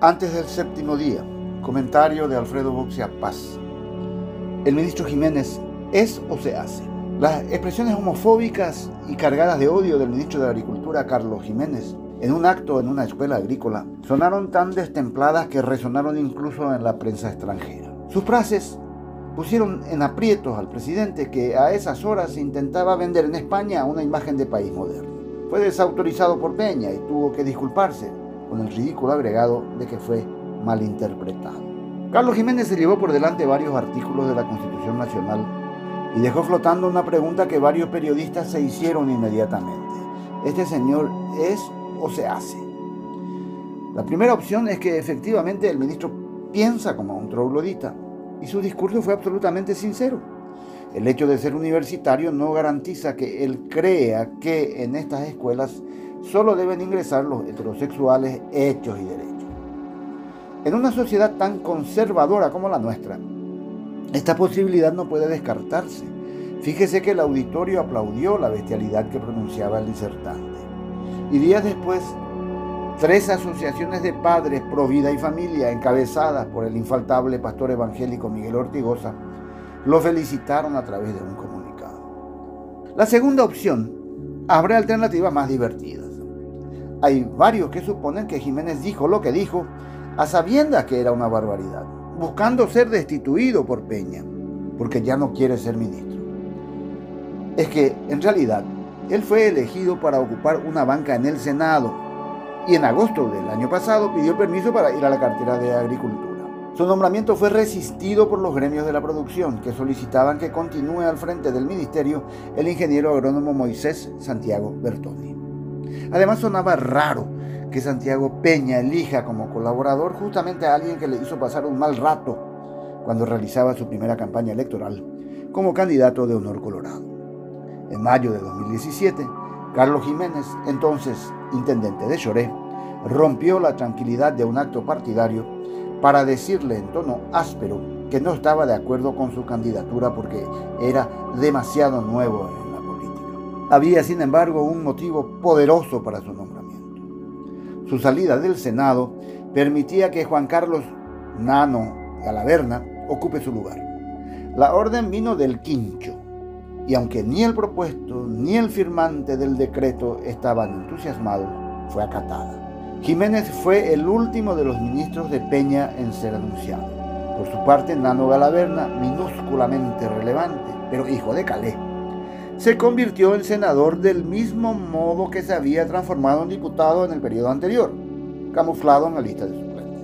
Antes del séptimo día, comentario de Alfredo Boxia Paz. El ministro Jiménez es o se hace. Las expresiones homofóbicas y cargadas de odio del ministro de Agricultura, Carlos Jiménez, en un acto en una escuela agrícola, sonaron tan destempladas que resonaron incluso en la prensa extranjera. Sus frases pusieron en aprietos al presidente que a esas horas intentaba vender en España una imagen de país moderno. Fue desautorizado por Peña y tuvo que disculparse con el ridículo agregado de que fue malinterpretado. Carlos Jiménez se llevó por delante varios artículos de la Constitución Nacional y dejó flotando una pregunta que varios periodistas se hicieron inmediatamente. ¿Este señor es o se hace? La primera opción es que efectivamente el ministro piensa como un troglodita y su discurso fue absolutamente sincero. El hecho de ser universitario no garantiza que él crea que en estas escuelas solo deben ingresar los heterosexuales hechos y derechos. En una sociedad tan conservadora como la nuestra, esta posibilidad no puede descartarse. Fíjese que el auditorio aplaudió la bestialidad que pronunciaba el disertante. Y días después, tres asociaciones de padres pro vida y familia, encabezadas por el infaltable pastor evangélico Miguel Ortigosa, lo felicitaron a través de un comunicado. La segunda opción abre alternativas más divertidas. Hay varios que suponen que Jiménez dijo lo que dijo a sabiendas que era una barbaridad, buscando ser destituido por Peña, porque ya no quiere ser ministro. Es que, en realidad, él fue elegido para ocupar una banca en el Senado y en agosto del año pasado pidió permiso para ir a la cartera de Agricultura. Su nombramiento fue resistido por los gremios de la producción, que solicitaban que continúe al frente del ministerio el ingeniero agrónomo Moisés Santiago Bertoni. Además sonaba raro que Santiago Peña elija como colaborador justamente a alguien que le hizo pasar un mal rato cuando realizaba su primera campaña electoral como candidato de honor colorado. En mayo de 2017, Carlos Jiménez, entonces intendente de Choré, rompió la tranquilidad de un acto partidario para decirle en tono áspero que no estaba de acuerdo con su candidatura porque era demasiado nuevo. Había, sin embargo, un motivo poderoso para su nombramiento su salida del Senado permitía que Juan Carlos Nano Galaverna ocupe su lugar. La orden vino del quincho, y aunque ni el propuesto ni el firmante del decreto estaban entusiasmados, fue acatada. Jiménez fue el último de los ministros de Peña en ser anunciado. Por su parte, Nano Galaverna, minúsculamente relevante, pero hijo de Calais, se convirtió en senador del mismo modo que se había transformado en diputado en el periodo anterior, camuflado en la lista de suplentes.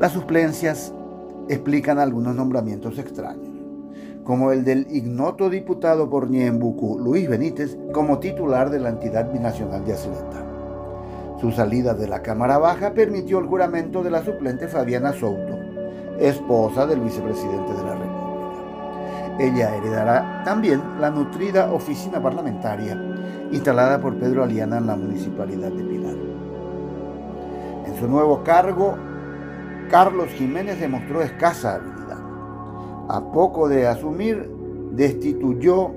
Las suplencias explican algunos nombramientos extraños, como el del ignoto diputado por Niembucú, Luis Benítez, como titular de la entidad binacional de Aceleta. Su salida de la Cámara Baja permitió el juramento de la suplente Fabiana Souto, esposa del vicepresidente de la República. Ella heredará también la nutrida oficina parlamentaria instalada por Pedro Aliana en la municipalidad de Pilar. En su nuevo cargo, Carlos Jiménez demostró escasa habilidad. A poco de asumir, destituyó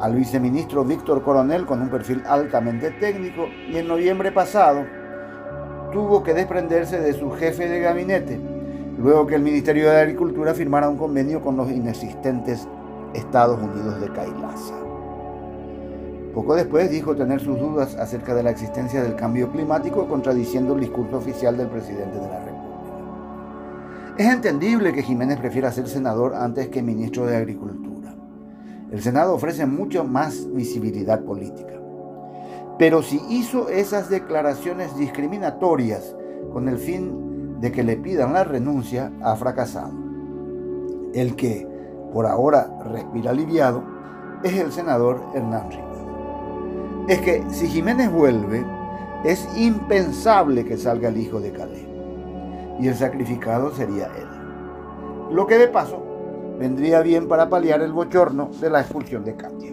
al viceministro Víctor Coronel con un perfil altamente técnico y en noviembre pasado tuvo que desprenderse de su jefe de gabinete, luego que el Ministerio de Agricultura firmara un convenio con los inexistentes Estados Unidos de Kailasa. Poco después dijo tener sus dudas acerca de la existencia del cambio climático, contradiciendo el discurso oficial del presidente de la República. Es entendible que Jiménez prefiera ser senador antes que ministro de Agricultura. El Senado ofrece mucho más visibilidad política. Pero si hizo esas declaraciones discriminatorias con el fin de que le pidan la renuncia ha fracasado. El que, por ahora, respira aliviado es el senador Hernán Rivera. Es que si Jiménez vuelve, es impensable que salga el hijo de Calais, y el sacrificado sería él. Lo que de paso vendría bien para paliar el bochorno de la expulsión de Katia.